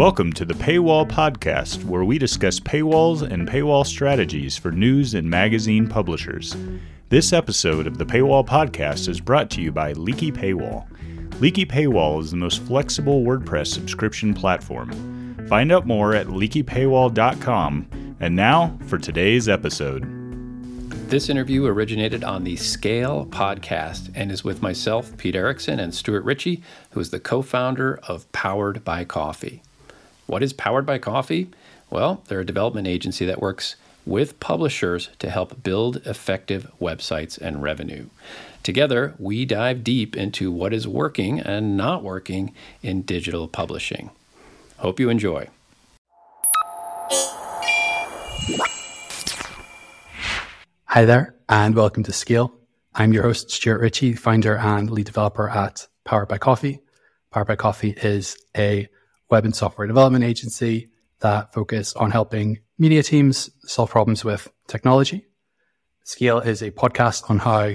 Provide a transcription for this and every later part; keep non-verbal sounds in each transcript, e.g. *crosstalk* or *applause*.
Welcome to the Paywall Podcast, where we discuss paywalls and paywall strategies for news and magazine publishers. This episode of the Paywall Podcast is brought to you by Leaky Paywall. Leaky Paywall is the most flexible WordPress subscription platform. Find out more at leakypaywall.com. And now for today's episode. This interview originated on the Scale podcast and is with myself, Pete Ericson, and Stuart Ritchie, who is the co founder of Powered by Coffee. What is Powered by Coffee? Well, they're a development agency that works with publishers to help build effective websites and revenue. Together, we dive deep into what is working and not working in digital publishing. Hope you enjoy. Hi there, and welcome to Scale. I'm your host, Stuart Ritchie, founder and lead developer at Powered by Coffee. Powered by Coffee is a web and software development agency that focus on helping media teams solve problems with technology. Scale is a podcast on how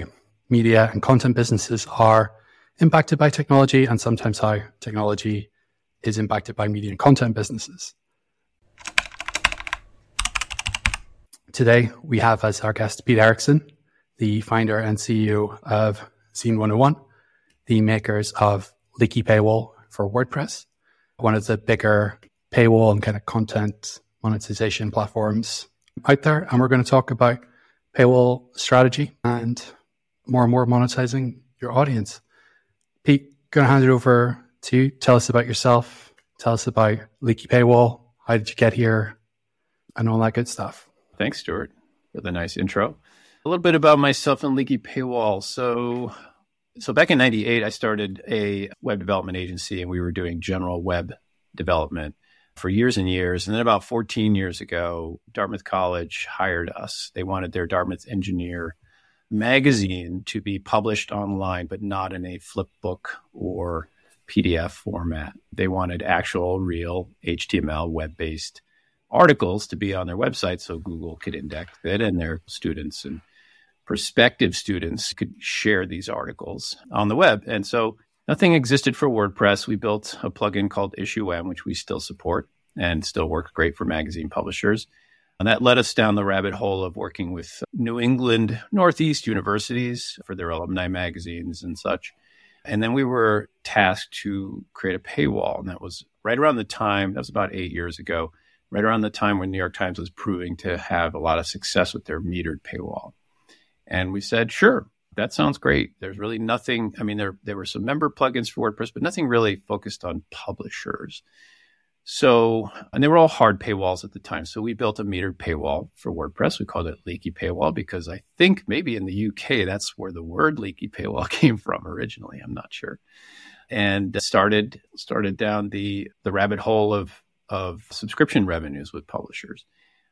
media and content businesses are impacted by technology and sometimes how technology is impacted by media and content businesses. Today, we have as our guest Pete Ericson, the founder and CEO of Zeen101, the makers of Leaky Paywall for WordPress, one of the bigger paywall and kind of content monetization platforms out there. And we're going to talk about paywall strategy and more and more monetizing your audience. Pete, going to hand it over to you. Tell us about yourself. Tell us about Leaky Paywall. How did you get here? And all that good stuff. Thanks, Stuart, for the nice intro. A little bit about myself and Leaky Paywall. So, so back in 98, I started a web development agency and we were doing general web development for years and years. And then about 14 years ago, Dartmouth College hired us. They wanted their Dartmouth Engineer magazine to be published online, but not in a flip book or PDF format. They wanted actual, real HTML web based articles to be on their website so Google could index it and their students and prospective students could share these articles on the web. And so nothing existed for WordPress. We built a plugin called IssueM, which we still support and still works great for magazine publishers. And that led us down the rabbit hole of working with New England Northeast universities for their alumni magazines and such. And then we were tasked to create a paywall. And that was right around the time, that was about eight years ago, right around the time when New York Times was proving to have a lot of success with their metered paywall. And we said, sure, that sounds great. There's really nothing, I mean, there, there were some member plugins for WordPress, but nothing really focused on publishers. So, and they were all hard paywalls at the time. So we built a metered paywall for WordPress. We called it Leaky Paywall because I think maybe in the UK, that's where the word leaky paywall *laughs* came from originally. I'm not sure. And started, started down the, the rabbit hole of, of subscription revenues with publishers.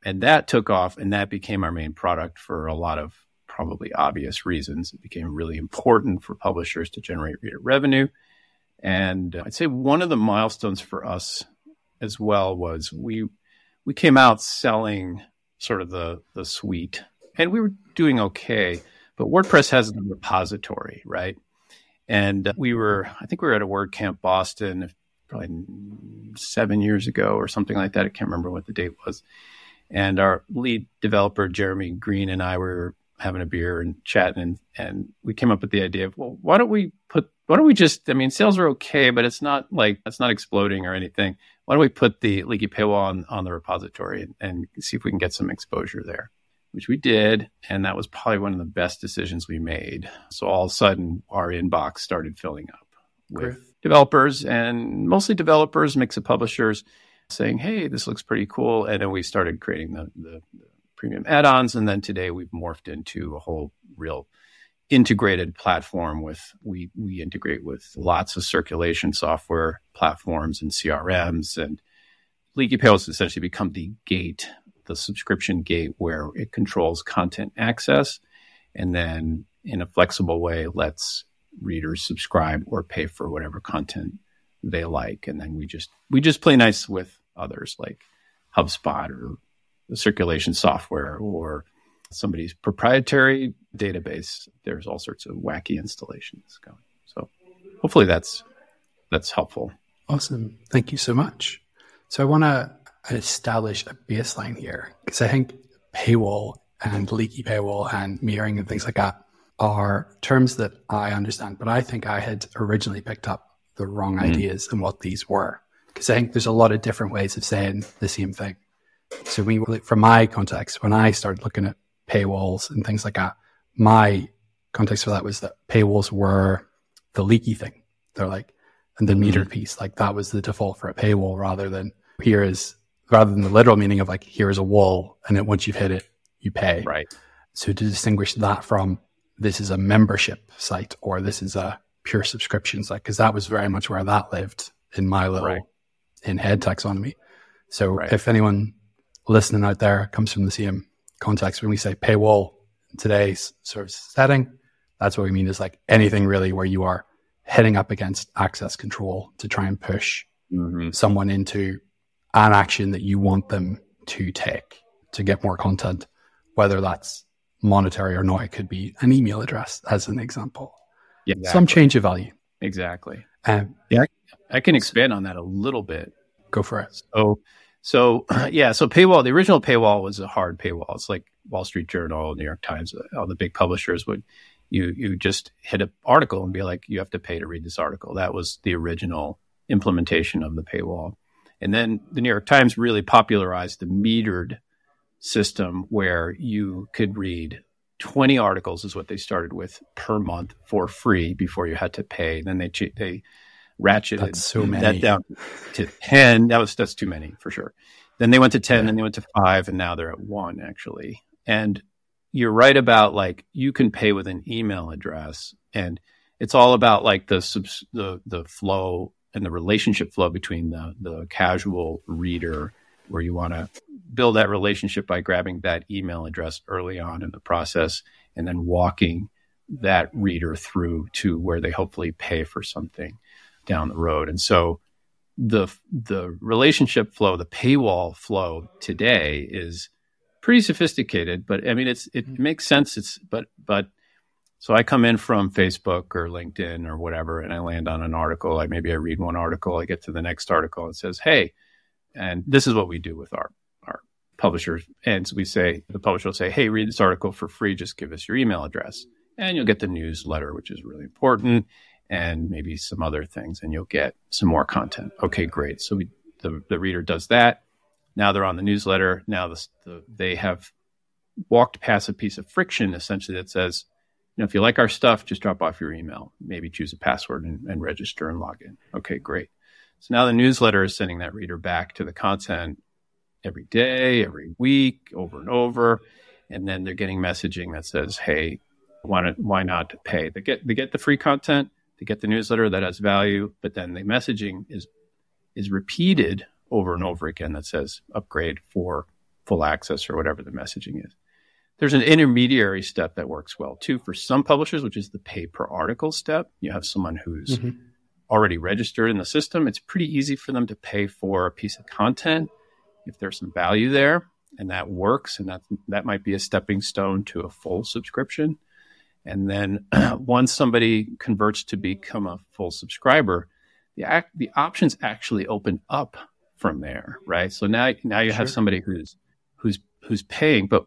And that took off and that became our main product for a lot of probably obvious reasons. It became really important for publishers to generate reader revenue. And I'd say one of the milestones for us as well was we we came out selling sort of the the suite, and we were doing okay. But WordPress has the repository, right? And we were, I think we were at a WordCamp Boston probably seven years ago or something like that. I can't remember what the date was. And our lead developer, Jeremy Green, and I were having a beer and chatting, and, and we came up with the idea of, well, why don't we put, why don't we just, I mean, sales are okay, but it's not like, it's not exploding or anything why don't we put the leaky paywall on, on the repository and, and see if we can get some exposure there? Which we did. And that was probably one of the best decisions we made. So all of a sudden, our inbox started filling up with Great. developers and mostly developers, mix of publishers saying, hey, this looks pretty cool. And then we started creating the, the, the premium add ons. And then today we've morphed into a whole real integrated platform with we we integrate with lots of circulation software platforms and CRMs and Leaky has essentially become the gate, the subscription gate where it controls content access and then in a flexible way lets readers subscribe or pay for whatever content they like and then we just we just play nice with others like HubSpot or circulation software or somebody's proprietary database. There's all sorts of wacky installations going. So hopefully that's that's helpful. Awesome. Thank you so much. So I want to establish a baseline here because I think paywall and leaky paywall and mirroring and things like that are terms that I understand, but I think I had originally picked up the wrong mm-hmm. ideas and what these were because I think there's a lot of different ways of saying the same thing. So we, from my context, when I started looking at paywalls and things like that, my context for that was that paywalls were the leaky thing. They're like, and the mm-hmm. metered piece, like that was the default for a paywall rather than here is, rather than the literal meaning of like, here is a wall and then once you've hit it, you pay. Right. So to distinguish that from this is a membership site or this is a pure subscription site, because that was very much where that lived in my little right. in head taxonomy. So right. if anyone listening out there comes from the same context, when we say paywall in today's sort of setting, that's what we mean is like anything really where you are heading up against access control to try and push mm-hmm. someone into an action that you want them to take to get more content, whether that's monetary or not. It could be an email address, as an example. Yeah, exactly. Some change of value. Exactly. Um, yeah, I can expand on that a little bit. Go for it. So, so *clears throat* yeah, so paywall. The original paywall was a hard paywall. It's like Wall Street Journal, New York Times, all the big publishers would you you just hit an article and be like, you have to pay to read this article. That was the original implementation of the paywall. And then the New York Times really popularized the metered system where you could read 20 articles is what they started with per month for free before you had to pay. Then they they ratcheted so that down to 10. That was that's too many for sure. Then they went to 10 yeah. and they went to 5 and now they're at 1 actually. And you're right about like you can pay with an email address and it's all about like the the the flow and the relationship flow between the the casual reader where you want to build that relationship by grabbing that email address early on in the process and then walking that reader through to where they hopefully pay for something down the road. And so the the relationship flow, the paywall flow today is pretty sophisticated, but I mean it's it mm-hmm. makes sense. It's but but so I come in from Facebook or LinkedIn or whatever, and I land on an article. I maybe I read one article, I get to the next article, and says, "Hey," and this is what we do with our our publishers. And so we say, the publisher will say, hey, read this article for free. Just give us your email address. And you'll get the newsletter, which is really important, and maybe some other things, and you'll get some more content. Okay, great. So we, the, the reader does that. Now they're on the newsletter. Now the, the, they have walked past a piece of friction, essentially, that says, you know, if you like our stuff, just drop off your email. Maybe choose a password and, and register and log in. Okay, great. So now the newsletter is sending that reader back to the content every day, every week, over and over. And then they're getting messaging that says, hey, why not, why not pay? They get, they get the free content, they get the newsletter that has value, but then the messaging is, is repeated over and over again that says upgrade for full access or whatever the messaging is. There's an intermediary step that works well too for some publishers, which is the pay per article step. You have someone who's mm-hmm. already registered in the system. It's pretty easy for them to pay for a piece of content if there's some value there and that works and that that might be a stepping stone to a full subscription and then *clears throat* once somebody converts to become a full subscriber the act, the options actually open up from there right so now now you sure. have somebody who's who's who's paying but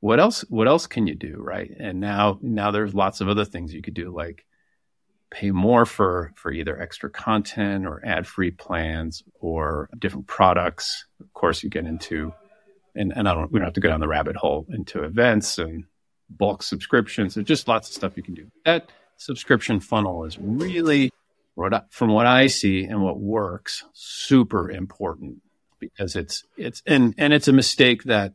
what else what else can you do right and now now there's lots of other things you could do like pay more for for either extra content or ad free plans or different products. Of course, you get into and, and I don't we don't have to go down the rabbit hole into events and bulk subscriptions. There's just lots of stuff you can do. That subscription funnel is really from what I see and what works super important because it's it's and and it's a mistake that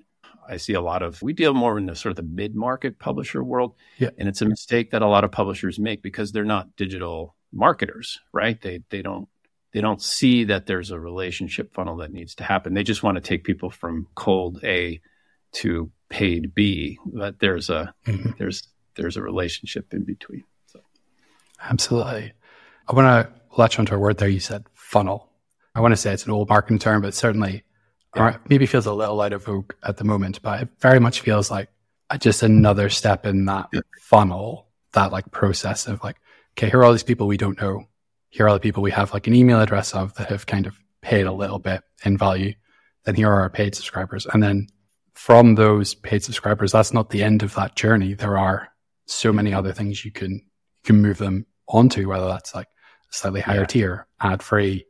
I see a lot of, we deal more in the sort of the mid market publisher world. Yeah. And it's a mistake that a lot of publishers make because they're not digital marketers, right? They, they don't, they don't see that there's a relationship funnel that needs to happen. They just want to take people from cold A to paid B, but there's a, mm-hmm. there's, there's a relationship in between. So. Absolutely. I want to latch onto a word there. You said funnel. I want to say it's an old marketing term, but certainly or maybe feels a little out of vogue at the moment, but it very much feels like just another step in that yeah. funnel, that like process of like, okay, here are all these people we don't know. Here are all the people we have like an email address of that have kind of paid a little bit in value. Then here are our paid subscribers. And then from those paid subscribers, that's not the end of that journey. There are so many other things you can, you can move them onto, whether that's like a slightly higher yeah. tier, ad free,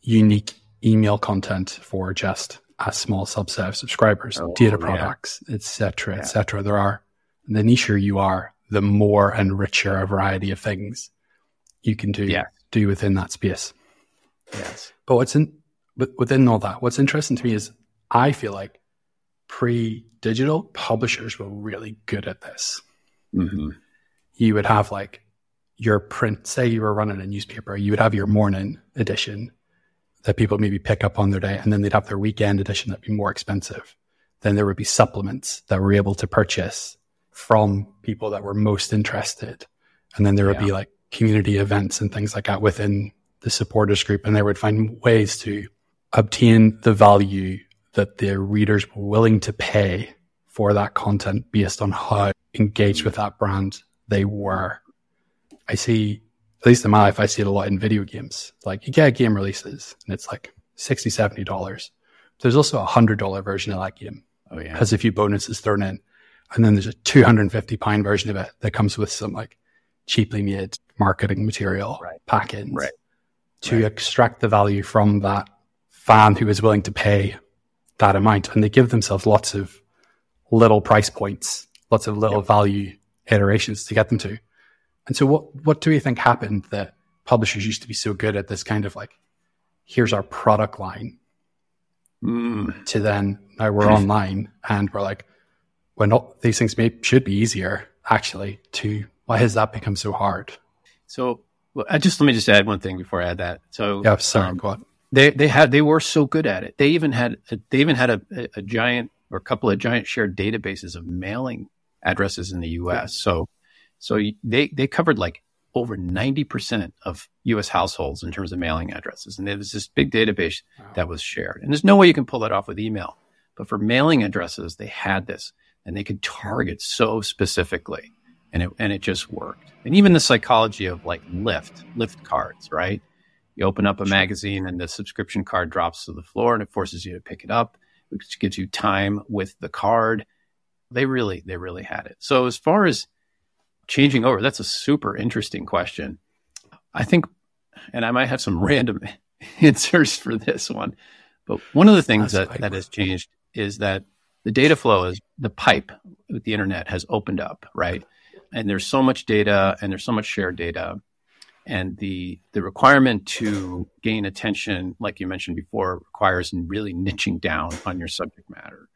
unique email content for just a small subset of subscribers, oh, data products, etc., yeah. etc. Et there are the nicher you are, the more and richer a variety of things you can do yeah. do within that space. Yes. But what's in within all that, what's interesting to me is I feel like pre-digital publishers were really good at this. Mm-hmm. You would have like your print, say you were running a newspaper, you would have your morning edition that people maybe pick up on their day, and then they'd have their weekend edition that'd be more expensive. Then there would be supplements that were able to purchase from people that were most interested. And then there would yeah. be like community events and things like that within the supporters group. And they would find ways to obtain the value that their readers were willing to pay for that content based on how engaged with that brand they were. I see, at least in my life, I see it a lot in video games. Like you get game releases and it's like 60 $70. There's also a $100 version of that game. Oh, yeah. Has a few bonuses thrown in. And then there's a 250 pound version of it that comes with some like cheaply made marketing material right. packaged right. to right. extract the value from that fan who is willing to pay that amount. And they give themselves lots of little price points, lots of little yep. value iterations to get them to. And so what, what do you think happened that publishers used to be so good at this kind of like, here's our product line mm. to then now we're *laughs* online and we're like, when all these things may, should be easier actually to why has that become so hard so well, I just let me just add one thing before I add that so yeah sorry um, go on. They they had they were so good at it they even had a, they even had a, a, giant or a couple of giant shared databases of mailing addresses in the us so so they they covered like over 90% of US households in terms of mailing addresses. And there was this big database wow. that was shared. And there's no way you can pull that off with email. But for mailing addresses, they had this and they could target so specifically and it and it just worked. And even the psychology of like Lyft, Lyft cards, right? You open up a magazine and the subscription card drops to the floor and it forces you to pick it up, which gives you time with the card. They really, they really had it. So as far as changing over, that's a super interesting question. I think, and I might have some *laughs* random answers for this one, but one of the things that, that has changed is that the data flow is the pipe with the internet has opened up, right? And there's so much data and there's so much shared data. And the the requirement to gain attention, like you mentioned before, requires really niching down on your subject matter.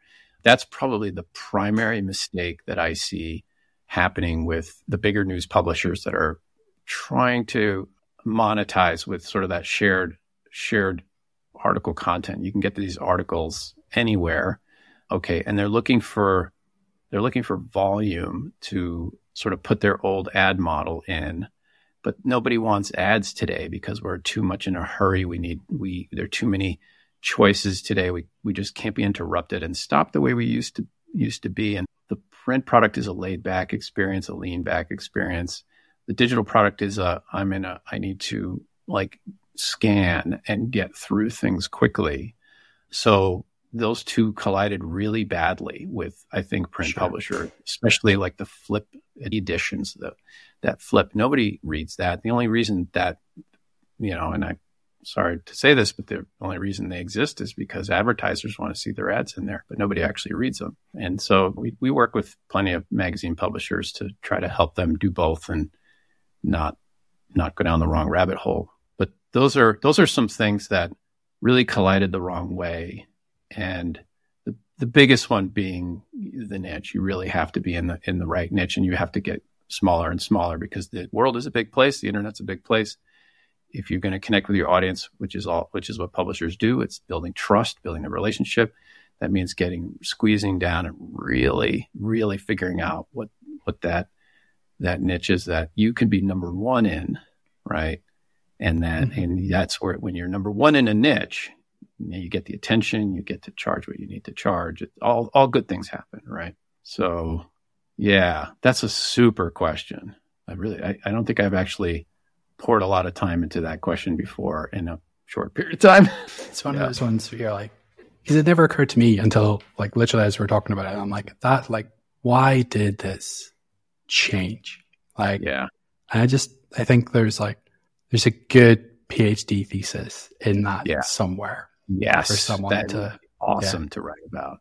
That's probably the primary mistake that I see happening with the bigger news publishers that are trying to monetize with sort of that shared shared article content. You can get these articles anywhere okay and they're looking for they're looking for volume to sort of put their old ad model in but nobody wants ads today because we're too much in a hurry. We need we there are too many choices today. We we just can't be interrupted and stop the way we used to used to be. And the print product is a laid back experience a lean back experience. The digital product is a i'm in a i need to like scan and get through things quickly. So those two collided really badly with I think print sure. publisher, especially like the flip editions, the that flip. Nobody reads that. The only reason that you know, and I'm sorry to say this, but the only reason they exist is because advertisers want to see their ads in there, but nobody actually reads them. And so we, we work with plenty of magazine publishers to try to help them do both and not not go down the wrong rabbit hole. But those are those are some things that really collided the wrong way and the the biggest one being the niche. You really have to be in the in the right niche, and you have to get smaller and smaller because the world is a big place. The internet's a big place. If you're going to connect with your audience, which is all, which is what publishers do, it's building trust, building a relationship. That means getting squeezing down and really, really figuring out what what that that niche is that you can be number one in, right? And that mm-hmm. and that's where when you're number one in a niche, you, know, you get the attention, you get to charge what you need to charge. It, all all good things happen, right? So, yeah, that's a super question. I really, I, I don't think I've actually poured a lot of time into that question before in a short period of time. *laughs* It's one yeah. of those ones where you're like, because it never occurred to me until like literally as we are talking about it. I'm like, that, like, why did this change? Like, yeah. I just, I think there's like, there's a good PhD thesis in that yeah. somewhere. Yes. For someone to, awesome yeah. to write about.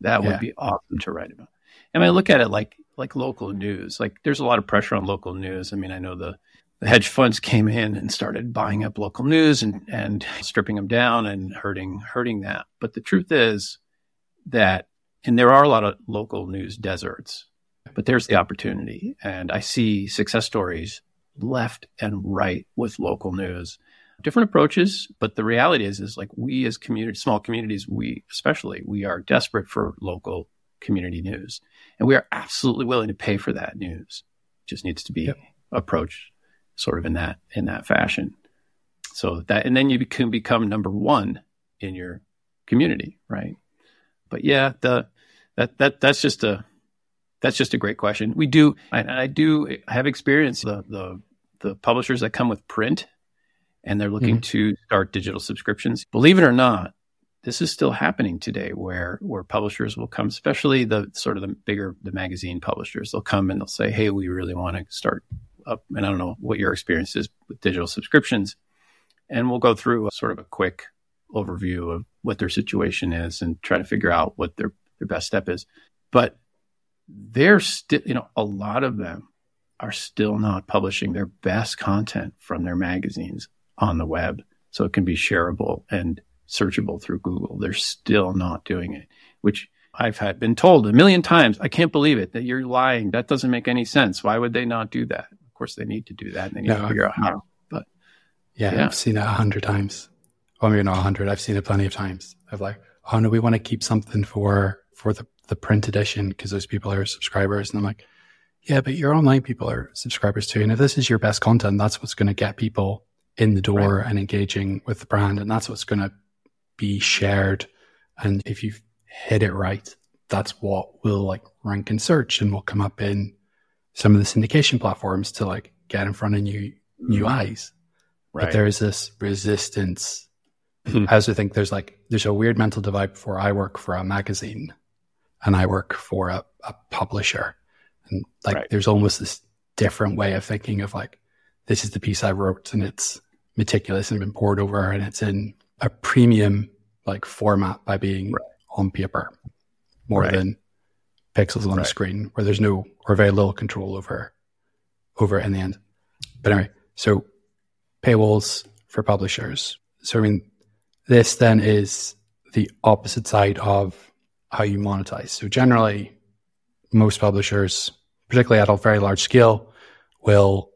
That would be awesome to write about. And I look at it like, like local news. Like there's a lot of pressure on local news. I mean, I know the, the hedge funds *laughs* came in and started buying up local news and, and stripping them down and hurting hurting that. But the truth is that, and there are a lot of local news deserts, but there's the opportunity. And I see success stories left and right with local news. Different approaches, but the reality is, is like we as community, small communities, we especially, we are desperate for local community news, and we are absolutely willing to pay for that news. It just needs to be yep. approached sort of in that in that fashion. So that and then you can become number one in your community, right? But yeah, the that that that's just a that's just a great question. We do I, I do have experience the the the publishers that come with print and they're looking mm-hmm. to start digital subscriptions. Believe it or not, this is still happening today where where publishers will come, especially the sort of the bigger the magazine publishers, they'll come and they'll say, Hey, we really want to start up, and I don't know what your experience is with digital subscriptions. And we'll go through a sort of a quick overview of what their situation is and try to figure out what their, their best step is. But they're still, you know, a lot of them are still not publishing their best content from their magazines on the web so it can be shareable and searchable through Google. They're still not doing it, which I've had been told a million times. I can't believe it that you're lying. That doesn't make any sense. Why would they not do that? Of course, they need to do that and they need no, to figure out how. But yeah, yeah. I've seen it a hundred times. Well, maybe not a hundred. I've seen it plenty of times. I've like, oh no, we want to keep something for for the the print edition because those people are subscribers, and I'm like, yeah, but your online people are subscribers too. And if this is your best content, that's what's going to get people in the door right. and engaging with the brand, and that's what's going to be shared. And if you've hit it right, that's what will like rank in search and will come up in some of the syndication platforms to like get in front of new new mm-hmm. eyes. Right. But there's this resistance. Hmm. I also think there's like there's a weird mental divide for I work for a magazine and I work for a, a publisher. And like right. there's almost this different way of thinking of like, this is the piece I wrote and it's meticulous and been poured over and it's in a premium like format by being right. on paper more than pixels on right. the screen where there's no or very little control over over in the end. But anyway, so paywalls for publishers. So I mean, this then is the opposite side of how you monetize. So generally, most publishers, particularly at a very large scale, will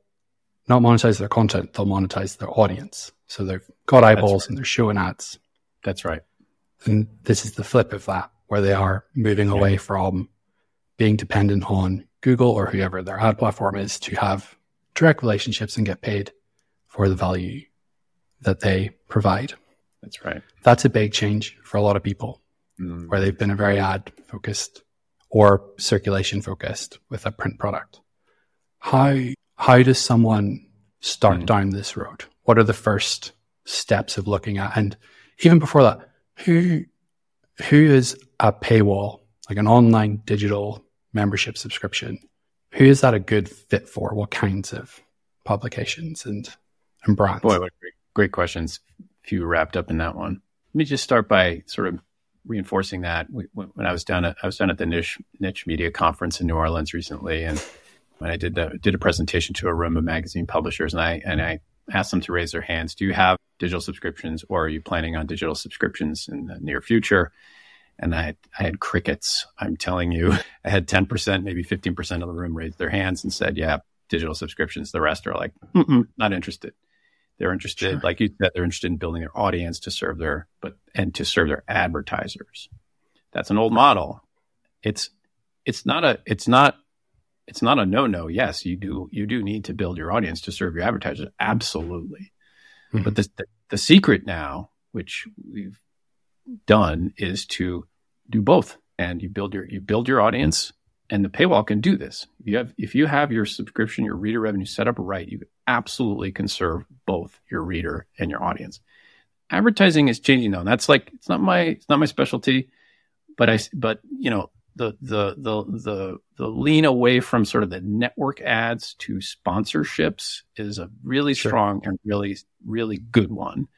not monetize their content; they'll monetize their audience. So they've got eyeballs right. and they're showing ads. That's right. And this is the flip of that, where they are moving yeah. away from being dependent on Google or whoever their ad platform is to have direct relationships and get paid for the value that they provide. That's right. That's a big change for a lot of people mm. where they've been a very ad focused or circulation focused with a print product. How how does someone start mm. down this road? What are the first steps of looking at and even before that, who who is a paywall like an online digital membership subscription, who is that a good fit for? What kinds of publications and, and brands? Boy, what great, great questions. A few wrapped up in that one. Let me just start by sort of reinforcing that. When I was down at I was down at the niche niche media conference in New Orleans recently, and when I did the, did a presentation to a room of magazine publishers, and I and I asked them to raise their hands. Do you have digital subscriptions, or are you planning on digital subscriptions in the near future? and I had, I had crickets. I'm telling you, *laughs* I had 10%, maybe 15% of the room raised their hands and said, yeah, digital subscriptions. The rest are like, not interested. They're interested, sure. like you said, they're interested in building their audience to serve their, but, and to serve their advertisers. That's an old model. It's, it's not a, it's not, it's not a no no. Yes, you do, you do need to build your audience to serve your advertisers. Absolutely. Mm-hmm. But the, the, the secret now, which we've done is to do both and you build your you build your audience and the paywall can do this if you have if you have your subscription your reader revenue set up right you absolutely can serve both your reader and your audience advertising is changing though. And that's like it's not my it's not my specialty, but I but you know the the the the the lean away from sort of the network ads to sponsorships is a really sure. strong and really really good one.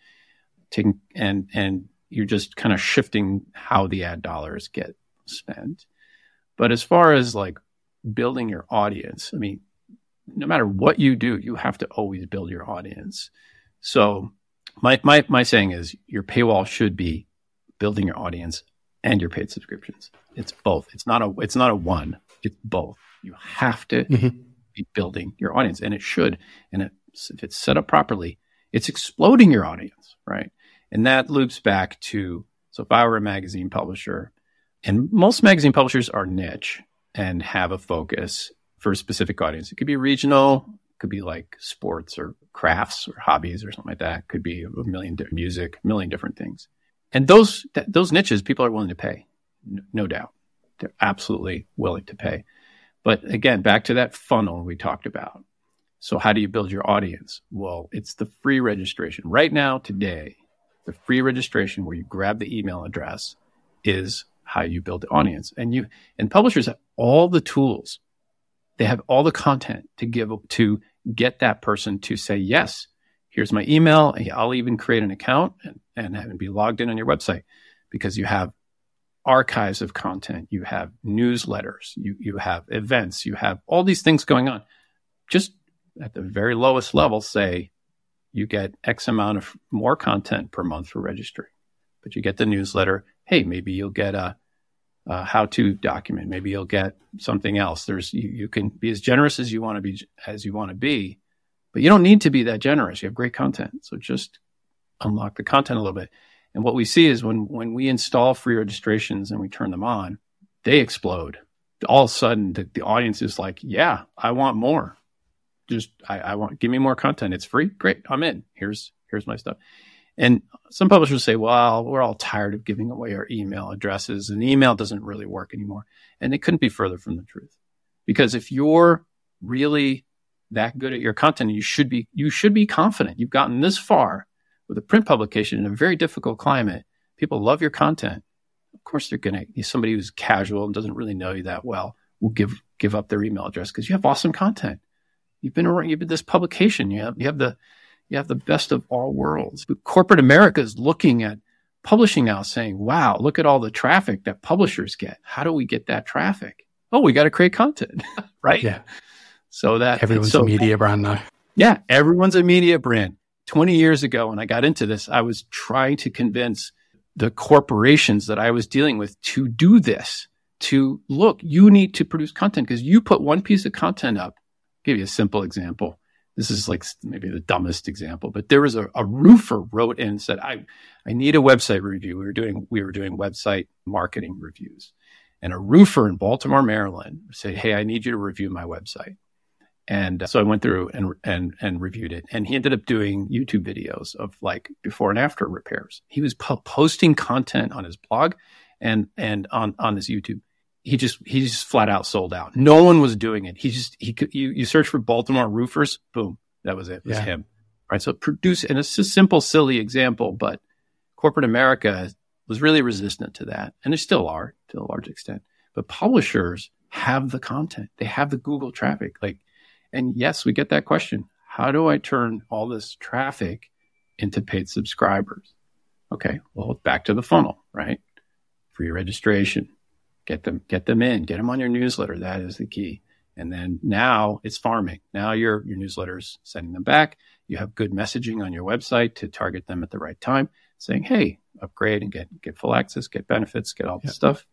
Taking and and you're just kind of shifting how the ad dollars get spent. But as far as like building your audience, I mean, no matter what you do, you have to always build your audience. So my my my saying is your paywall should be building your audience and your paid subscriptions. It's both. It's not a it's not a one. It's both. You have to mm-hmm. be building your audience, and it should. And it, if it's set up properly, it's exploding your audience, right? And that loops back to so if I were a magazine publisher, and most magazine publishers are niche and have a focus for a specific audience. It could be regional, could be like sports or crafts or hobbies or something like that. Could be a million di- music, a million different things. And those th- those niches, people are willing to pay, n- no doubt. They're absolutely willing to pay. But again, back to that funnel we talked about. So how do you build your audience? Well, it's the free registration. Right now, today, the free registration where you grab the email address is how you build the audience. And you and publishers have all the tools. They have all the content to give to get that person to say, yes, here's my email. I'll even create an account and, and, and be logged in on your website because you have archives of content, you have newsletters, you, you have events, you have all these things going on. Just at the very lowest level, say you get X amount of more content per month for registering, but you get the newsletter. Hey, maybe you'll get a, a how-to document. Maybe you'll get something else. There's you, you can be as generous as you want to be as you want to be, but you don't need to be that generous. You have great content, so just unlock the content a little bit. And what we see is when when we install free registrations and we turn them on, they explode. All of a sudden, the, the audience is like, "Yeah, I want more. Just I, I want give me more content. It's free. Great, I'm in. Here's here's my stuff." And some publishers say, "Well, we're all tired of giving away our email addresses, and email doesn't really work anymore." And it couldn't be further from the truth, because if you're really that good at your content, you should be you should be confident. You've gotten this far with a print publication in a very difficult climate, people love your content. Of course, they're going to, somebody who's casual and doesn't really know you that well will give, give up their email address because you have awesome content. You've been around, you've been this publication. You have, you have the, you have the best of all worlds. But corporate America is looking at publishing now saying, wow, look at all the traffic that publishers get. How do we get that traffic? Oh, we got to create content, *laughs* right? Yeah. So that everyone's so, a media brand now. Yeah. Everyone's a media brand. 20 years ago, when I got into this, I was trying to convince the corporations that I was dealing with to do this, to look, you need to produce content because you put one piece of content up. I'll give you a simple example. This is like maybe the dumbest example, but there was a, a roofer wrote in and said, I, I need a website review. We were doing, we were doing website marketing reviews and a roofer in Baltimore, Maryland said, Hey, I need you to review my website. And uh, so I went through and, and, and reviewed it. And he ended up doing YouTube videos of like before and after repairs. He was po- posting content on his blog and, and on, on his YouTube. He just, he just flat out sold out. No one was doing it. He just, he could, you, you search for Baltimore roofers, boom, that was it. It was yeah. him. Right. So produce, and it's a simple, silly example, but corporate America was really resistant to that. And they still are to a large extent. But publishers have the content. They have the Google traffic. Like and yes, we get that question. How do I turn all this traffic into paid subscribers? Okay, well, back to the funnel, right? Free registration. Get them, get them in, get them on your newsletter. That is the key. And then now it's farming. Now your your newsletter's sending them back. You have good messaging on your website to target them at the right time, saying, "Hey, upgrade and get get full access, get benefits, get all this stuff,"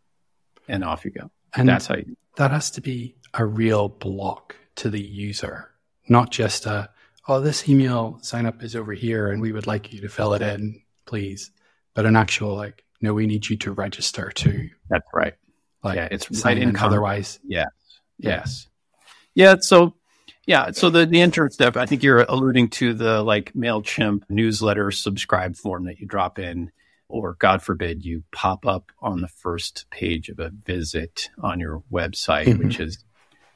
and off you go. And that's how you. That has to be a real block to the user, not just a, oh, this email sign up is over here and we would like you to fill it in, please. But an actual, like, no, we need you to register too. That's right. Like, yeah, it's right in otherwise. Yes. Yes. Yeah. So, yeah. So the, the intern step, I think you're alluding to the like MailChimp newsletter subscribe form that you drop in, or God forbid you pop up on the first page of a visit on your website, mm-hmm. which is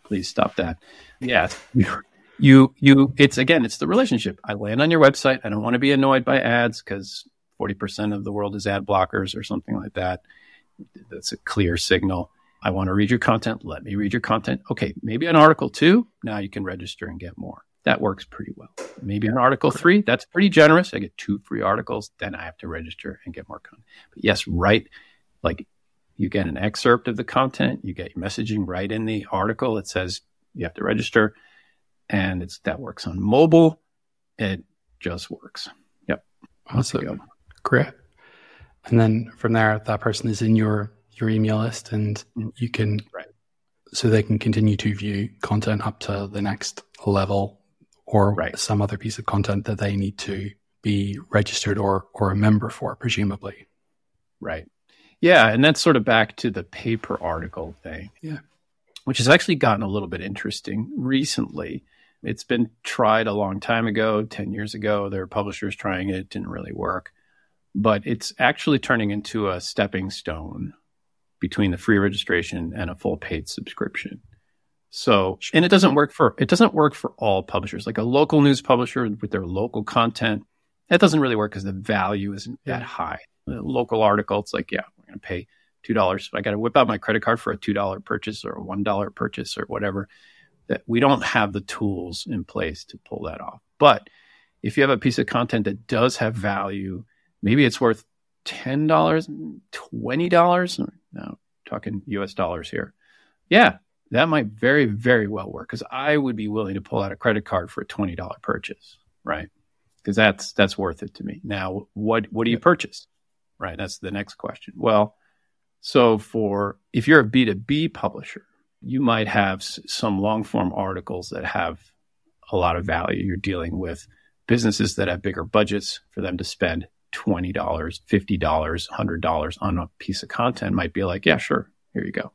please stop that. Yeah. *laughs* You, you, it's again, it's the relationship. I land on your website. I don't want to be annoyed by ads because 40% of the world is ad blockers or something like that. That's a clear signal. I want to read your content. Let me read your content. Okay, maybe an article two. Now you can register and get more. That works pretty well. Maybe an article three. That's pretty generous. I get two free articles. Then I have to register and get more content. But yes, right. Like you get an excerpt of the content. You get your messaging right in the article. It says you have to register, and it's that works on mobile. It just works. Yep. Awesome. Great. And then from there, that person is in your your email list, and mm-hmm. you can right. so they can continue to view content up to the next level, or right. some other piece of content that they need to be registered or or a member for, presumably. Right. Yeah, and that's sort of back to the pay per article thing. Yeah. Which has actually gotten a little bit interesting recently. It's been tried a long time ago, 10 years ago. There were publishers trying it, it didn't really work. But it's actually turning into a stepping stone between the free registration and a full paid subscription. So, and it doesn't work for it doesn't work for all publishers. Like a local news publisher with their local content, that doesn't really work because the value isn't that high. Local article, it's like, yeah, going to pay two dollars. I got to whip out my credit card for a two dollar purchase or a one dollar purchase or whatever. That we don't have the tools in place to pull that off. But if you have a piece of content that does have value, maybe it's worth ten dollars, twenty dollars. No, talking U.S. dollars here. Yeah, that might very, very well work because I would be willing to pull out a credit card for a twenty dollar purchase, right? Because that's that's worth it to me. Now, what what do you purchase? Right, that's the next question. Well, so for if you're a B two B publisher, you might have some long form articles that have a lot of value. You're dealing with businesses that have bigger budgets for them to spend $20, $50, $100 on a piece of content might be like, yeah, sure, here you go.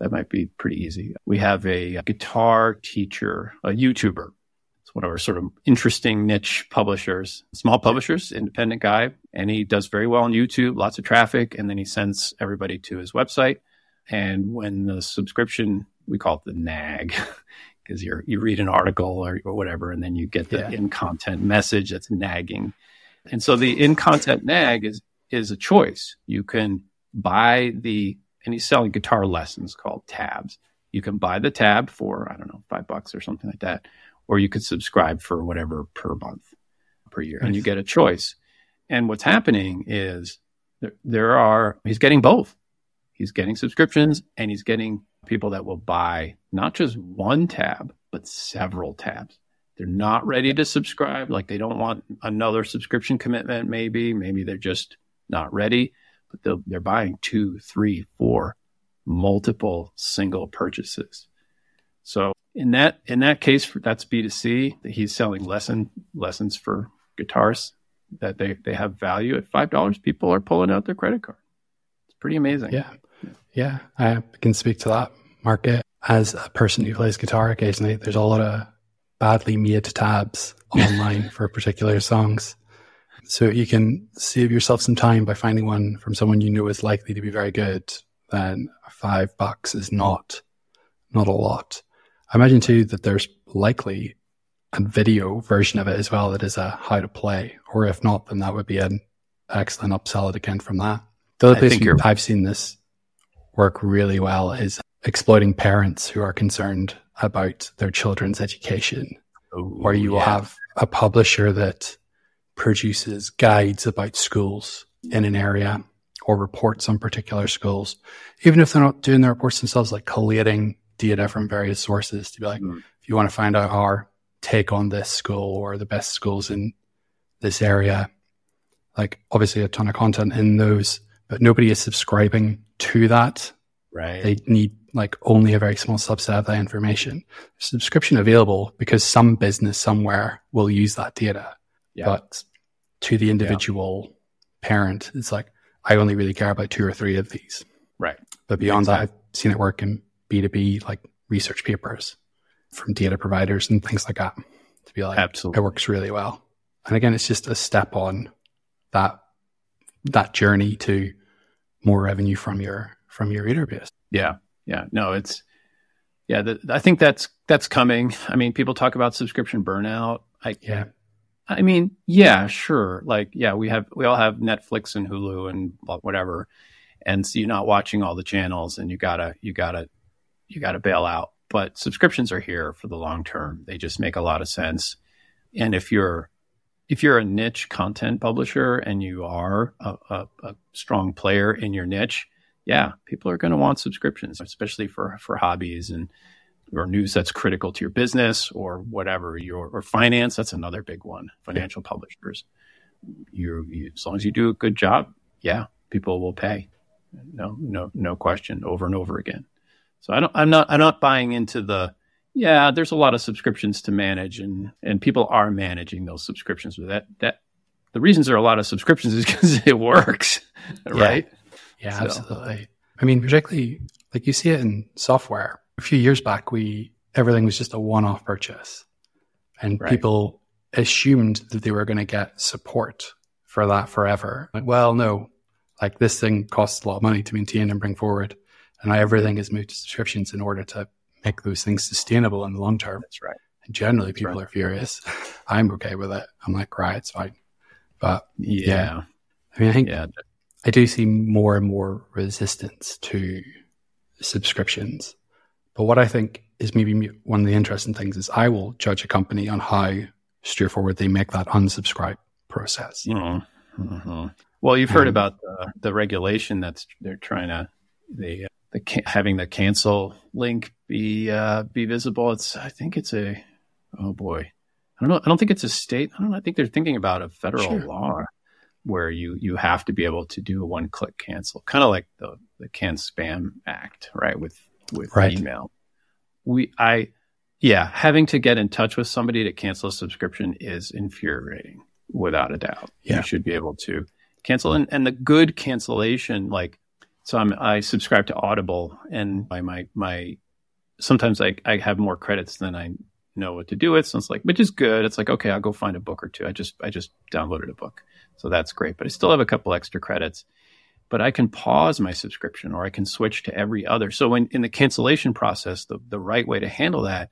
That might be pretty easy. We have a guitar teacher, a YouTuber. One of our sort of interesting niche publishers, small publishers, independent guy. And he does very well on YouTube, lots of traffic. And then he sends everybody to his website. And when the subscription, we call it the nag, *laughs* because you you read an article or, or, whatever, and then you get the yeah. in content message that's nagging. And so the in content nag is is a choice. You can buy the and he's selling guitar lessons called tabs. You can buy the tab for I don't know five bucks or something like that, or you could subscribe for whatever per month, per year, nice. and you get a choice. And what's happening is there, there are he's getting both. He's getting subscriptions and he's getting people that will buy not just one tab but several tabs they're not ready to subscribe. Like they don't want another subscription commitment, maybe. Maybe they're just not ready, but they're buying two, three, four, multiple single purchases. So in that in that case, that's B two C. That he's selling lesson lessons for guitars that they they have value at five dollars. People are pulling out their credit card. It's pretty amazing. Yeah, yeah. I can speak to that market as a person who plays guitar occasionally. There's a lot of badly made tabs *laughs* online for particular songs. So you can save yourself some time by finding one from someone you know is likely to be very good. Then five bucks is not not a lot. I imagine too that there's likely a video version of it as well that is a how to play, or if not, then that would be an excellent upsell it again from that. The other place I've seen this work really well is exploiting parents who are concerned about their children's education, Ooh, where you will have a publisher that produces guides about schools in an area or reports on particular schools, even if they're not doing the reports themselves, like collating data from various sources to be like, mm. if you want to find out our take on this school or the best schools in this area, like obviously a ton of content in those, but nobody is subscribing to that. Right. They need like only a very small subset of that information. Subscription available because some business somewhere will use that data. Yeah. But to the individual yeah. parent, it's like, I only really care about two or three of these. Right. But beyond exactly. that, I've seen it work in B2B, like research papers from data providers and things like that to be like, Absolutely. it works really well. And again, it's just a step on that, that journey to more revenue from your, from your reader base. Yeah yeah, no, it's yeah. The, I think that's that's coming. I mean, people talk about subscription burnout. I yeah, I mean, yeah, sure. Like, yeah, we have we all have Netflix and Hulu and whatever, and so you're not watching all the channels, and you gotta you gotta you gotta bail out. But subscriptions are here for the long term. They just make a lot of sense. And if you're if you're a niche content publisher and you are a, a, a strong player in your niche, yeah, people are going to want subscriptions, especially for for hobbies and or news that's critical to your business or whatever your or finance that's another big one financial publishers you, you, as long as you do a good job yeah people will pay no no no question over and over again so i don't i'm not i'm not buying into the yeah there's a lot of subscriptions to manage and and people are managing those subscriptions but that that the reasons there are a lot of subscriptions is *laughs* because it works right yeah, yeah so. absolutely i mean particularly like you see it in software a few years back, we everything was just a one-off purchase, and right. people assumed that they were going to get support for that forever. Like, well, no, like this thing costs a lot of money to maintain and bring forward, and everything is moved to subscriptions in order to make those things sustainable in the long term. That's right. And generally, That's people right. are furious. *laughs* I'm okay with it. I'm like, right, it's fine. But yeah, yeah. I mean, I think yeah. I do see more and more resistance to subscriptions but what I think is maybe one of the interesting things is I will judge a company on how straightforward they make that unsubscribe process. Mm-hmm. Mm-hmm. Well, you've heard um, about the, the, regulation that's they're trying to the, the having the cancel link be uh, be visible. It's I think it's a oh boy, I don't know. I don't think it's a state. I don't know. I think they're thinking about a federal sure. law where you you have to be able to do a one click cancel, kind of like the the CAN-SPAM Act, right? With with right. email. We, I, yeah, having to get in touch with somebody to cancel a subscription is infuriating, without a doubt. Yeah. You should be able to cancel, and and the good cancellation, like, so I'm I subscribe to Audible, and by my my, sometimes I I have more credits than I know what to do with. So it's like, which is good. It's like, okay, I'll go find a book or two. I just I just downloaded a book, so that's great. But I still have a couple extra credits but I can pause my subscription or I can switch to every other. So in, in the cancellation process, the, the right way to handle that,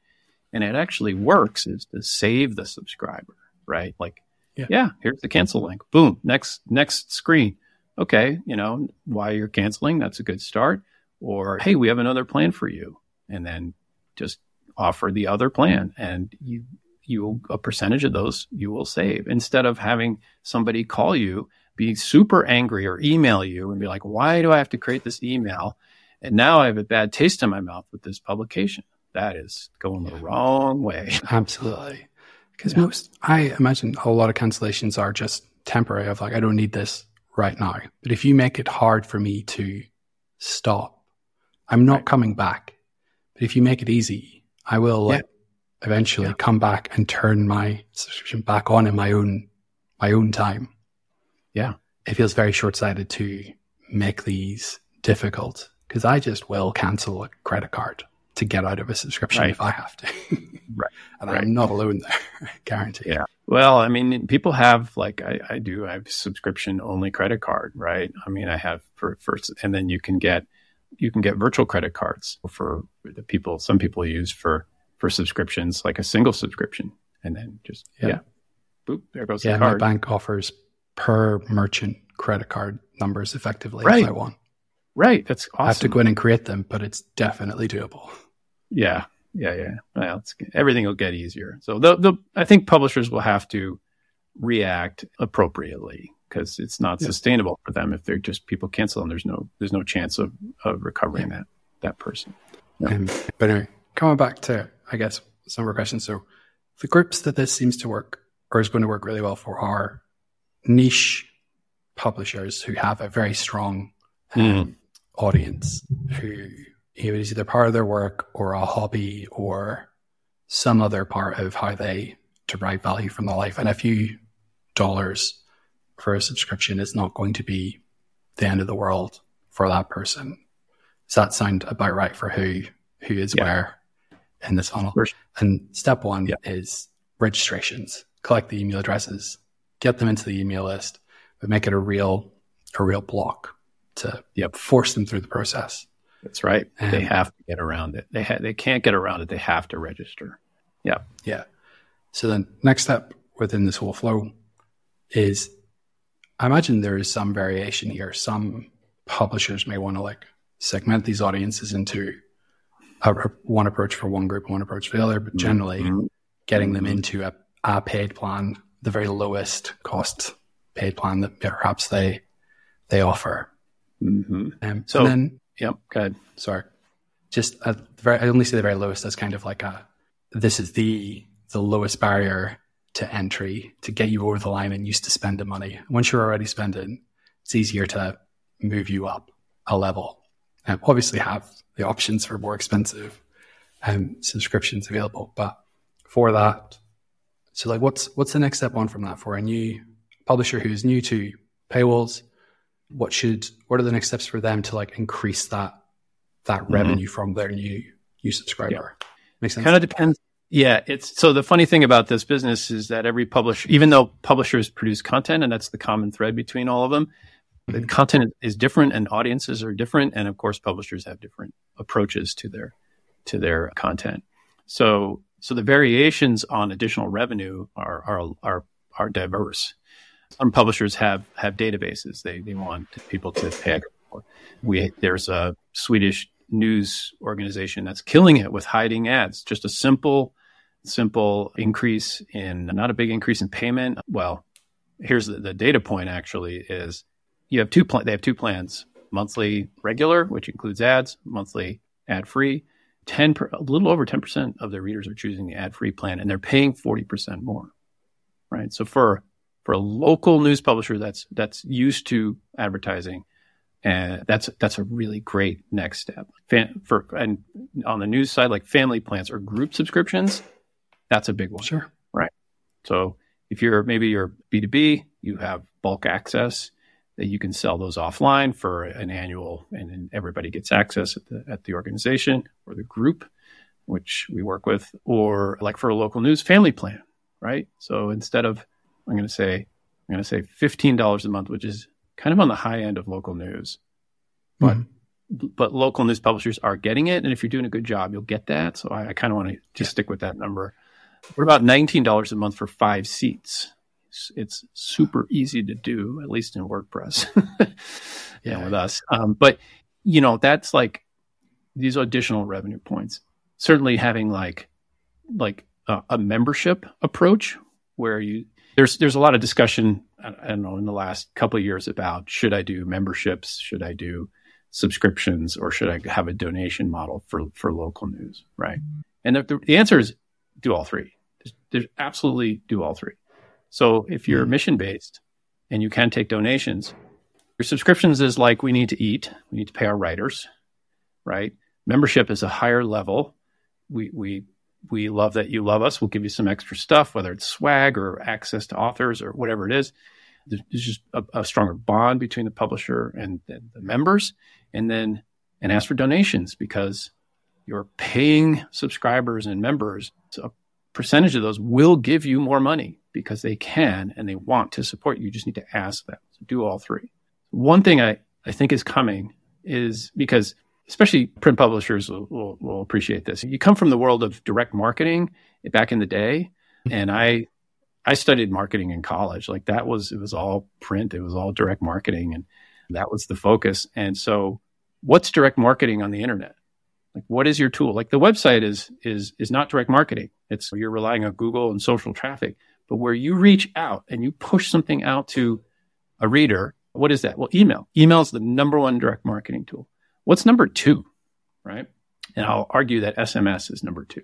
and it actually works, is to save the subscriber, right? Like, yeah, yeah here's the cancel link. Boom, next next screen. Okay, you know, why you're canceling, that's a good start. Or hey, we have another plan for you. And then just offer the other plan and you you a percentage of those you will save instead of having somebody call you be super angry or email you and be like, why do I have to create this email? And now I have a bad taste in my mouth with this publication. That is going the wrong way. Absolutely. *laughs* Because yeah. most, I imagine a lot of cancellations are just temporary of like, I don't need this right now. But if you make it hard for me to stop, I'm not right. coming back. But if you make it easy, I will yeah. eventually yeah. come back and turn my subscription back on in my own, my own time yeah, it feels very short sighted to make these difficult because I just will cancel a credit card to get out of a subscription right. if I have to. *laughs* right. And right. I'm not alone there, *laughs* guarantee. Yeah. Well, I mean, people have like I, I do. I have subscription only credit card, right? I mean, I have for first, and then you can get you can get virtual credit cards for the people. Some people use for for subscriptions, like a single subscription, and then just yeah, yeah boop, there goes yeah, the card. my bank offers per merchant credit card numbers effectively right. if I want. Right. That's awesome. I have to go in and create them, but it's definitely doable. Yeah. Yeah. Yeah. Well, everything will get easier. So the, the, I think publishers will have to react appropriately because it's not yeah. sustainable for them if they're just people cancel and there's no there's no chance of, of recovering yeah. that that person. Yeah. Um, but anyway, coming back to I guess some more questions. So the groups that this seems to work or is going to work really well for are niche publishers who have a very strong um, mm. audience who it is either part of their work or a hobby or some other part of how they derive value from their life. And a few dollars for a subscription is not going to be the end of the world for that person. Does that sound about right for who who is yeah. where in this funnel? And step one yeah. is registrations. Collect the email addresses get them into the email list, but make it a real a real block to yep. force them through the process. That's right. They have to get around it. They ha- they can't get around it. They have to register. Yeah. Yeah. So then next step within this whole flow is I imagine there is some variation here. Some publishers may want to like segment these audiences into a, one approach for one group, one approach for the other, but generally mm-hmm. getting them mm-hmm. into a, a paid plan, the very lowest cost paid plan that perhaps they they offer. Mm-hmm. Um, so then, yep, good. Sorry, just at very, I only say the very lowest as kind of like a this is the the lowest barrier to entry to get you over the line and used to spend the money. Once you're already spending, it's easier to move you up a level. And obviously have the options for more expensive um, subscriptions available, but for that, so like what's what's the next step on from that for a new publisher who's new to paywalls? What should what are the next steps for them to like increase that that mm-hmm. revenue from their new new subscriber? Yeah. Makes sense. Kind of depends yeah, it's so the funny thing about this business is that every publisher, even though publishers produce content, and that's the common thread between all of them, mm-hmm. the content is different and audiences are different, and of course, publishers have different approaches to their to their content. So, so the variations on additional revenue are are are, are diverse. Some publishers have have databases they they want people to pay. We there's a Swedish news organization that's killing it with hiding ads. Just a simple simple increase in, not a big increase in payment. Well, here's the, the data point actually is you have two, pl- they have two plans, monthly regular, which includes ads, monthly ad free. 10 per, a little over 10% of their readers are choosing the ad free plan and they're paying 40% more. Right. So for, for a local news publisher that's, that's used to advertising, and that's that's a really great next step. Fan, for and on the news side, like family plans or group subscriptions, that's a big one. Sure. Right. So if you're maybe you're B2B, you have bulk access that you can sell those offline for an annual and everybody gets access at the at the organization or the group which we work with or like for a local news family plan, right? So instead of I'm going to say I'm going to say $15 a month, which is kind of on the high end of local news. But mm-hmm. but local news publishers are getting it and if you're doing a good job, you'll get that. So I, I kind of want to just stick with that number. What about $19 a month for five seats? It's, it's super easy to do, at least in WordPress. *laughs* yeah, with us. Um, but you know, that's like these additional revenue points. Certainly having like like a membership approach where you there's there's a lot of discussion I don't know in the last couple of years about should I do memberships, should I do subscriptions, or should I have a donation model for for local news, right? And the, the answer is do all three. There's, there's absolutely do all three. So if you're mm-hmm. mission based and you can take donations, your subscriptions is like we need to eat, we need to pay our writers, right? Membership is a higher level. We we we love that you love us. We'll give you some extra stuff, whether it's swag or access to authors or whatever it is. There's just a, a stronger bond between the publisher and, and the members, and then and ask for donations because your paying subscribers and members, a percentage of those will give you more money because they can and they want to support you. You just need to ask them. So do all three. One thing I, I think is coming is because especially print publishers will, will, will appreciate this. You come from the world of direct marketing back in the day, mm-hmm. and I I studied marketing in college. Like that was it was all print, it was all direct marketing, and that was the focus. And so, what's direct marketing on the internet? Like, what is your tool? Like, the website is is is not direct marketing. It's you're relying on Google and social traffic. But where you reach out and you push something out to a reader, what is that? Well, email. Email is the number one direct marketing tool. What's number two? Right. And I'll argue that SMS is number two.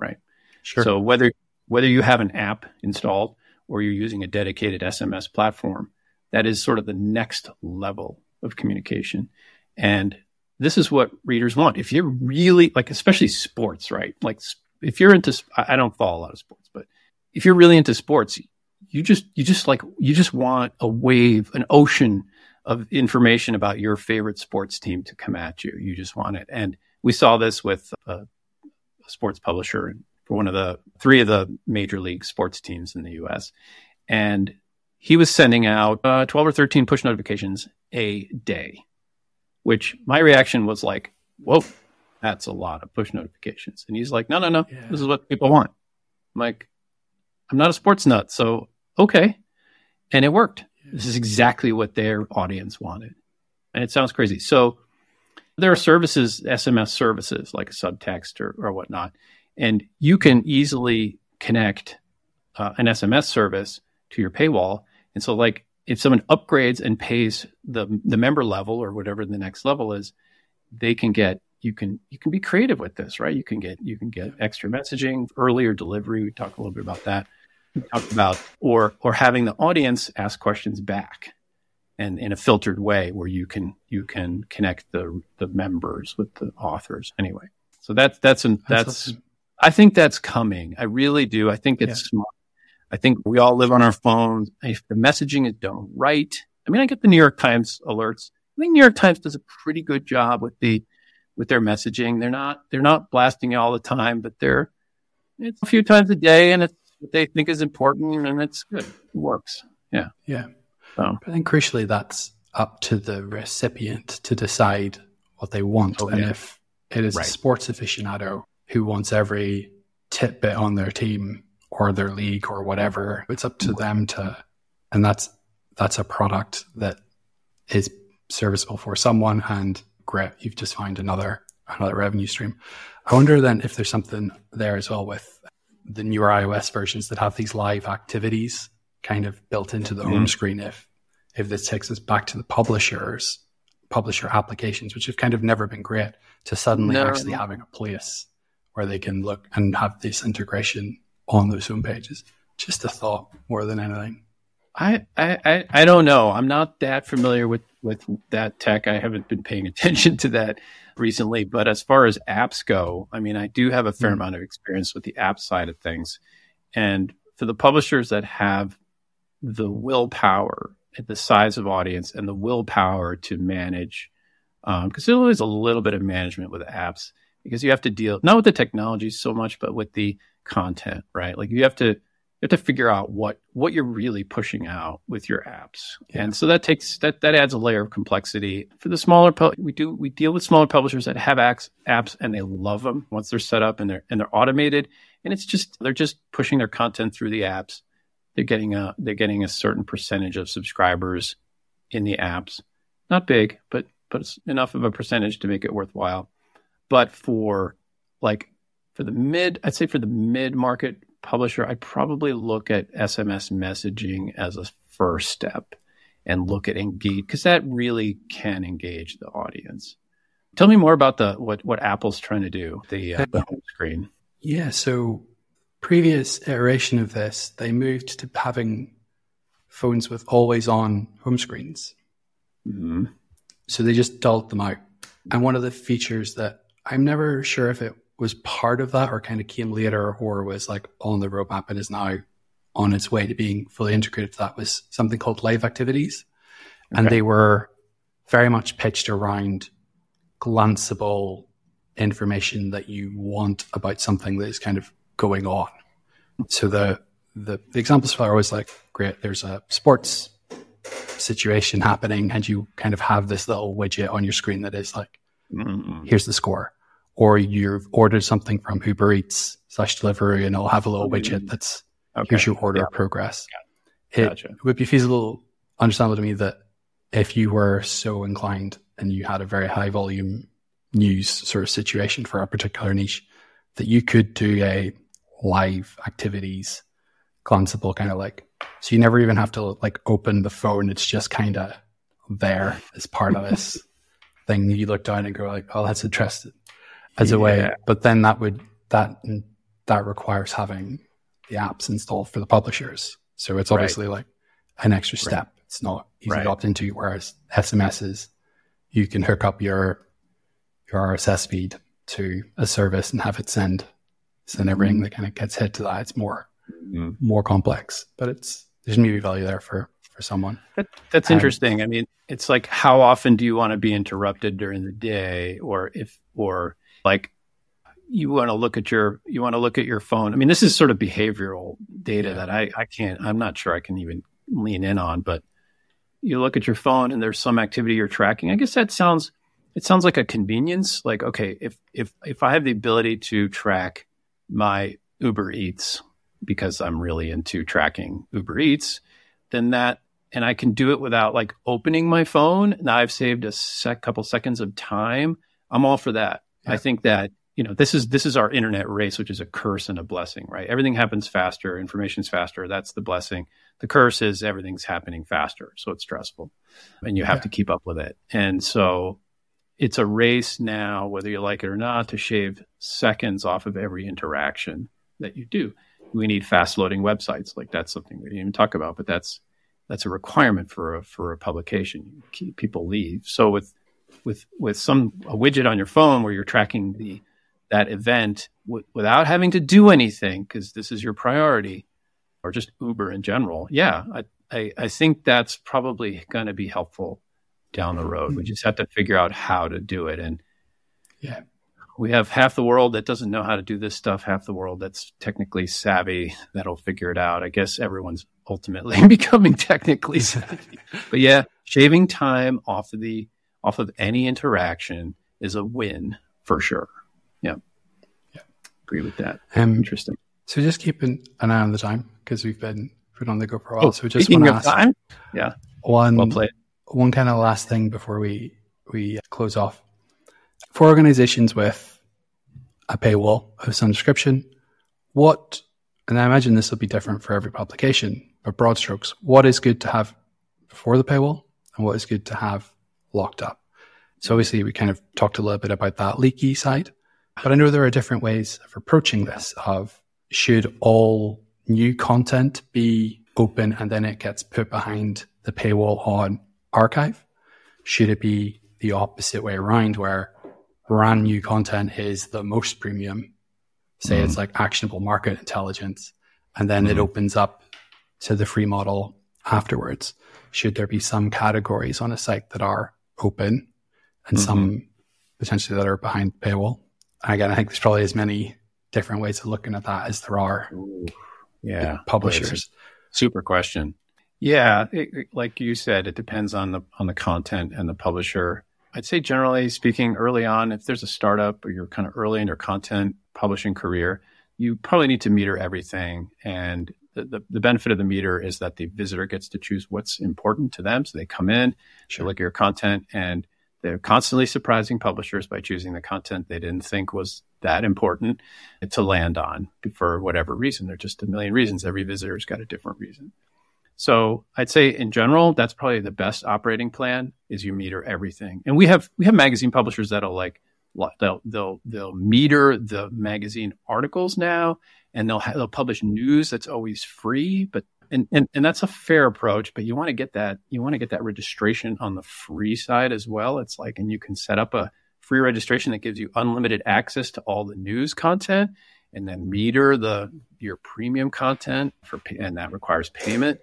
Right. Sure. So whether whether you have an app installed or you're using a dedicated SMS platform, that is sort of the next level of communication. And this is what readers want. If you're really like, especially sports, right? Like if you're into, I don't follow a lot of sports, but if you're really into sports, you just, you just like, you just want a wave, an ocean of information about your favorite sports team to come at you. You just want it. And we saw this with a, a sports publisher for one of the three of the major league sports teams in the US. And he was sending out uh, 12 or 13 push notifications a day which my reaction was like, whoa, that's a lot of push notifications. And he's like, no, no, no, yeah. this is what people want. I'm like, I'm not a sports nut, so okay. And it worked. This is exactly what their audience wanted. And it sounds crazy. So there are services, SMS services like a subtext or, or whatnot, and you can easily connect uh, an SMS service to your paywall. And so, like, if someone upgrades and pays the the member level or whatever the next level is, they can get you can you can be creative with this, right? You can get you can get extra messaging, earlier delivery. We talked a little bit about that. Talked about or or having the audience ask questions back and in a filtered way where you can you can connect the the members with the authors anyway. So that's that's an, that's, that's awesome. I think that's coming. I really do. I think it's yeah. smart. I think we all live on our phones. If the messaging is done right, I mean, I get the New York Times alerts. I think New York Times does a pretty good job with the with their messaging. They're not they're not blasting you all the time, but they're it's a few times a day, and it's what they think is important, and it's good. It works. Yeah, yeah. So. I think crucially, that's up to the recipient to decide what they want, oh, and yeah. if it is right. a sports aficionado who wants every tidbit on their team or their league or whatever, it's up to them to, and that's that's a product that is serviceable for someone and great you've just found another another revenue stream i wonder then if there's something there as well with the newer ios versions that have these live activities kind of built into the mm. home screen if if this takes us back to the publishers publisher applications which have kind of never been great to suddenly no. actually having a place where they can look and have this integration on those home pages just a thought more than anything I, I, I don't know. I'm not that familiar with, with that tech. I haven't been paying *laughs* attention to that recently. But as far as apps go, I mean, I do have a fair mm-hmm. amount of experience with the app side of things. And for the publishers that have the willpower at the size of audience and the willpower to manage, because um, there's always a little bit of management with apps because you have to deal not with the technology so much, but with the content, right? Like you have to have to figure out what what you're really pushing out with your apps. Yeah. and so that takes that that adds a layer of complexity. For the smaller we do we deal with smaller publishers that have apps apps and they love them once they're set up and they're and they're automated. And it's just they're just pushing their content through the apps. They're getting a they're getting a certain percentage of subscribers in the apps. Not big but but it's enough of a percentage to make it worthwhile. But for like for the mid i'd say for the mid market publisher, I'd probably look at SMS messaging as a first step and look at engage because that really can engage the audience. Tell me more about the what what Apple's trying to do the, uh, the home screen. Yeah, so previous iteration of this, they moved to having phones with always on home screens. Mm-hmm. So they just dulled them out. And one of the features that I'm never sure if it was part of that or kind of came later or was like on the roadmap and is now on its way to being fully integrated to that was something called live activities. Okay. And they were very much pitched around glanceable information that you want about something that is kind of going on. So the the, the examples for was like, great, there's a sports situation happening, and you kind of have this little widget on your screen that is like, mm-hmm. here's the score or you've ordered something from Uber Eats slash delivery and it'll have a little widget mm. that's okay. here's your order yeah. progress. It gotcha. would be feasible, understandable to me that if you were so inclined and you had a very high volume news sort of situation for a particular niche, that you could do a live activities glanceable kind of like so you never even have to like open the phone. It's just kind of there as part of this *laughs* thing. You look down and go like, oh, that's interesting as yeah. a way. But then that would that that requires having the apps installed for the publishers. So it's obviously right. like an extra step. Right. It's not easy right. to opt into. Whereas SMSs, you can hook up your your RSS feed to a service and have it send send everything mm-hmm. that kind of gets hit to that. It's more mm-hmm. more complex, but it's there's maybe value there for for someone. That, that's um, interesting. I mean, it's like how often do you want to be interrupted during the day, or if or like you want to look at your you want to look at your phone. I mean, this is sort of behavioral data yeah. that I I can't I'm not sure I can even lean in on, but you look at your phone and there's some activity you're tracking. I guess that sounds it sounds like a convenience. Like okay, if if if I have the ability to track my Uber Eats because I'm really into tracking Uber Eats, then that and I can do it without like opening my phone. Now I've saved a sec, couple seconds of time. I'm all for that. Yeah. I think that you know this is this is our internet race, which is a curse and a blessing, right? Everything happens faster, information's faster. That's the blessing. The curse is everything's happening faster, so it's stressful, and you have yeah. to keep up with it. And so it's a race now, whether you like it or not, to shave seconds off of every interaction that you do. We need fast loading websites. Like that's something we didn't even talk about, but that's that's a requirement for a, for a publication. people leave. So with with with some a widget on your phone where you're tracking the that event w- without having to do anything because this is your priority, or just Uber in general. Yeah, I I, I think that's probably going to be helpful down the road. We just have to figure out how to do it. And yeah, we have half the world that doesn't know how to do this stuff, half the world that's technically savvy that'll figure it out. I guess everyone's ultimately *laughs* becoming technically savvy. but yeah, shaving time off of the off of any interaction is a win for sure. Yeah. Yeah. Agree with that. Um, Interesting. So just keeping an eye on the time because we've been put on the go for a while. Oh, so just want to ask time? Yeah. One well one kind of last thing before we we close off. For organizations with a paywall of some description, what and I imagine this will be different for every publication, but broad strokes, what is good to have before the paywall and what is good to have locked up? So obviously we kind of talked a little bit about that leaky side, but I know there are different ways of approaching this of should all new content be open and then it gets put behind the paywall on archive? Should it be the opposite way around where brand new content is the most premium? Say mm. it's like actionable market intelligence, and then mm. it opens up to the free model afterwards. Should there be some categories on a site that are open and mm-hmm. some potentially that are behind paywall? And again, I think there's probably as many different ways of looking at that as there are Ooh, yeah publishers. Super question. Yeah, it, like you said, it depends on the on the content and the publisher. I'd say generally speaking, early on, if there's a startup or you're kind of early in your content publishing career, you probably need to meter everything. And the, the, the, benefit of the meter is that the visitor gets to choose what's important to them. So they come in, sure. look at your content, and they're constantly surprising publishers by choosing the content they didn't think was that important to land on for whatever reason. There are just a million reasons. Every visitor's got a different reason. So I'd say in general, that's probably the best operating plan is you meter everything. And we have we have magazine publishers that'll like they'll they'll they'll meter the magazine articles now, and they'll they'll publish news that's always free. But and, and and that's a fair approach. But you want to get that you want to get that registration on the free side as well. It's like and you can set up a free registration that gives you unlimited access to all the news content and then meter the your premium content for and that requires payment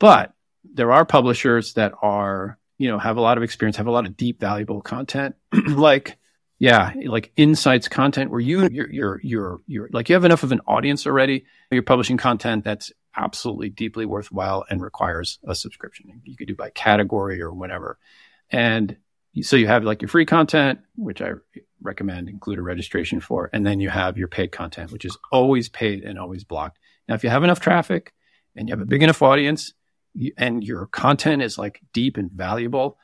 but there are publishers that are, you know, have a lot of experience, have a lot of deep, valuable content, *clears throat* like, yeah, like insights content where you, you're, you're, you're, you're, like you have enough of an audience already. You're publishing content that's absolutely deeply worthwhile and requires a subscription. You could do by category or whatever. And so you have like your free content, which I recommend include a registration for, and then you have your paid content, which is always paid and always blocked. Now, if you have enough traffic and you have a big enough audience, and your content is like deep and valuable,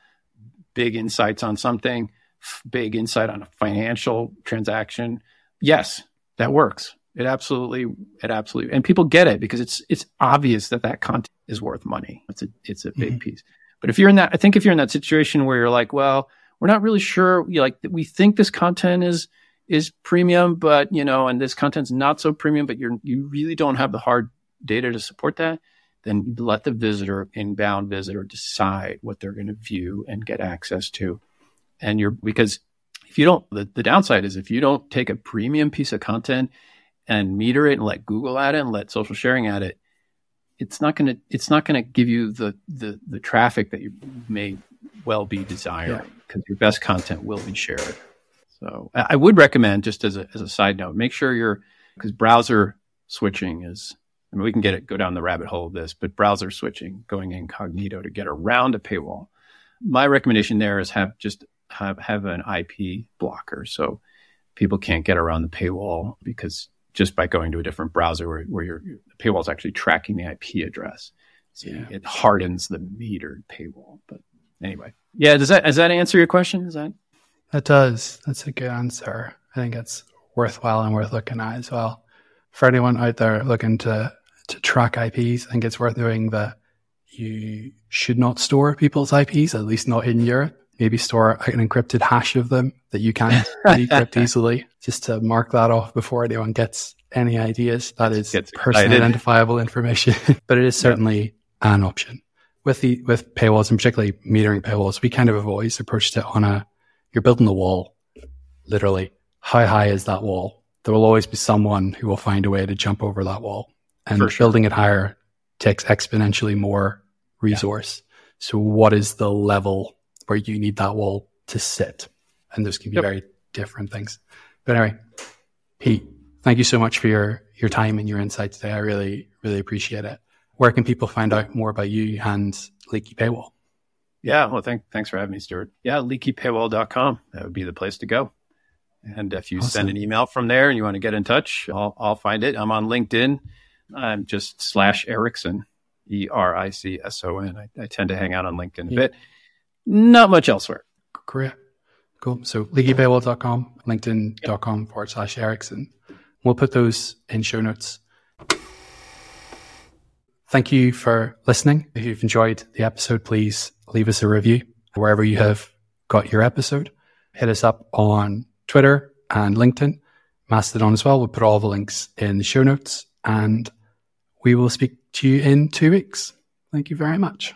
big insights on something, big insight on a financial transaction, yes, that works. It absolutely, it absolutely, and people get it because it's it's obvious that that content is worth money. It's a it's a big mm-hmm. piece. But if you're in that, I think if you're in that situation where you're like, well, we're not really sure, you like we think this content is is premium, but you know, and this content's not so premium, but you're you really don't have the hard data to support that then let the visitor, inbound visitor, decide what they're going to view and get access to. And you're because if you don't, the, the downside is if you don't take a premium piece of content and meter it and let Google at it and let social sharing at it, it's not going to it's not going to give you the, the the traffic that you may well be desiring because yeah. your best content will be shared. So I would recommend just as a as a side note, make sure you're because browser switching is I mean, we can get it, go down the rabbit hole of this, but browser switching, going incognito to get around a paywall. My recommendation there is have just have, have an IP blocker. So people can't get around the paywall because just by going to a different browser where, where your paywall is actually tracking the IP address. So yeah. it hardens the metered paywall. But anyway, yeah, does that does that answer your question? Is that that does? That's a good answer. I think it's worthwhile and worth looking at as well. For anyone out there looking to to track IPs, I think it's worth doing that you should not store people's IPs, at least not in Europe. Maybe store an encrypted hash of them that you can't *laughs* decrypt easily, just to mark that off before anyone gets any ideas. That is personally identifiable information, *laughs* but it is certainly yeah. an option. With the with paywalls and particularly metering paywalls, we kind of have always approached it on a you're building a wall, literally. How high is that wall? There will always be someone who will find a way to jump over that wall. And sure. building it higher takes exponentially more resource. Yeah. So what is the level where you need that wall to sit? And those can be yep. very different things. But anyway, Pete, thank you so much for your, your time and your insight today. I really, really appreciate it. Where can people find out more about you and Leaky Paywall? Yeah, well, thank, thanks for having me, Stuart. Yeah, leakypaywall.com. That would be the place to go. And if you awesome. send an email from there and you want to get in touch, I'll, I'll find it. I'm on LinkedIn. I'm just slash Ericson, E R I C S O N. I tend to hang out on LinkedIn a yeah. bit. Not much elsewhere. Great. Cool. So leakypaywall.com, linkedin.com forward slash Ericson. We'll put those in show notes. Thank you for listening. If you've enjoyed the episode, please leave us a review wherever you have got your episode. Hit us up on Twitter and LinkedIn, Mastodon as well. We'll put all the links in the show notes and we will speak to you in two weeks. Thank you very much.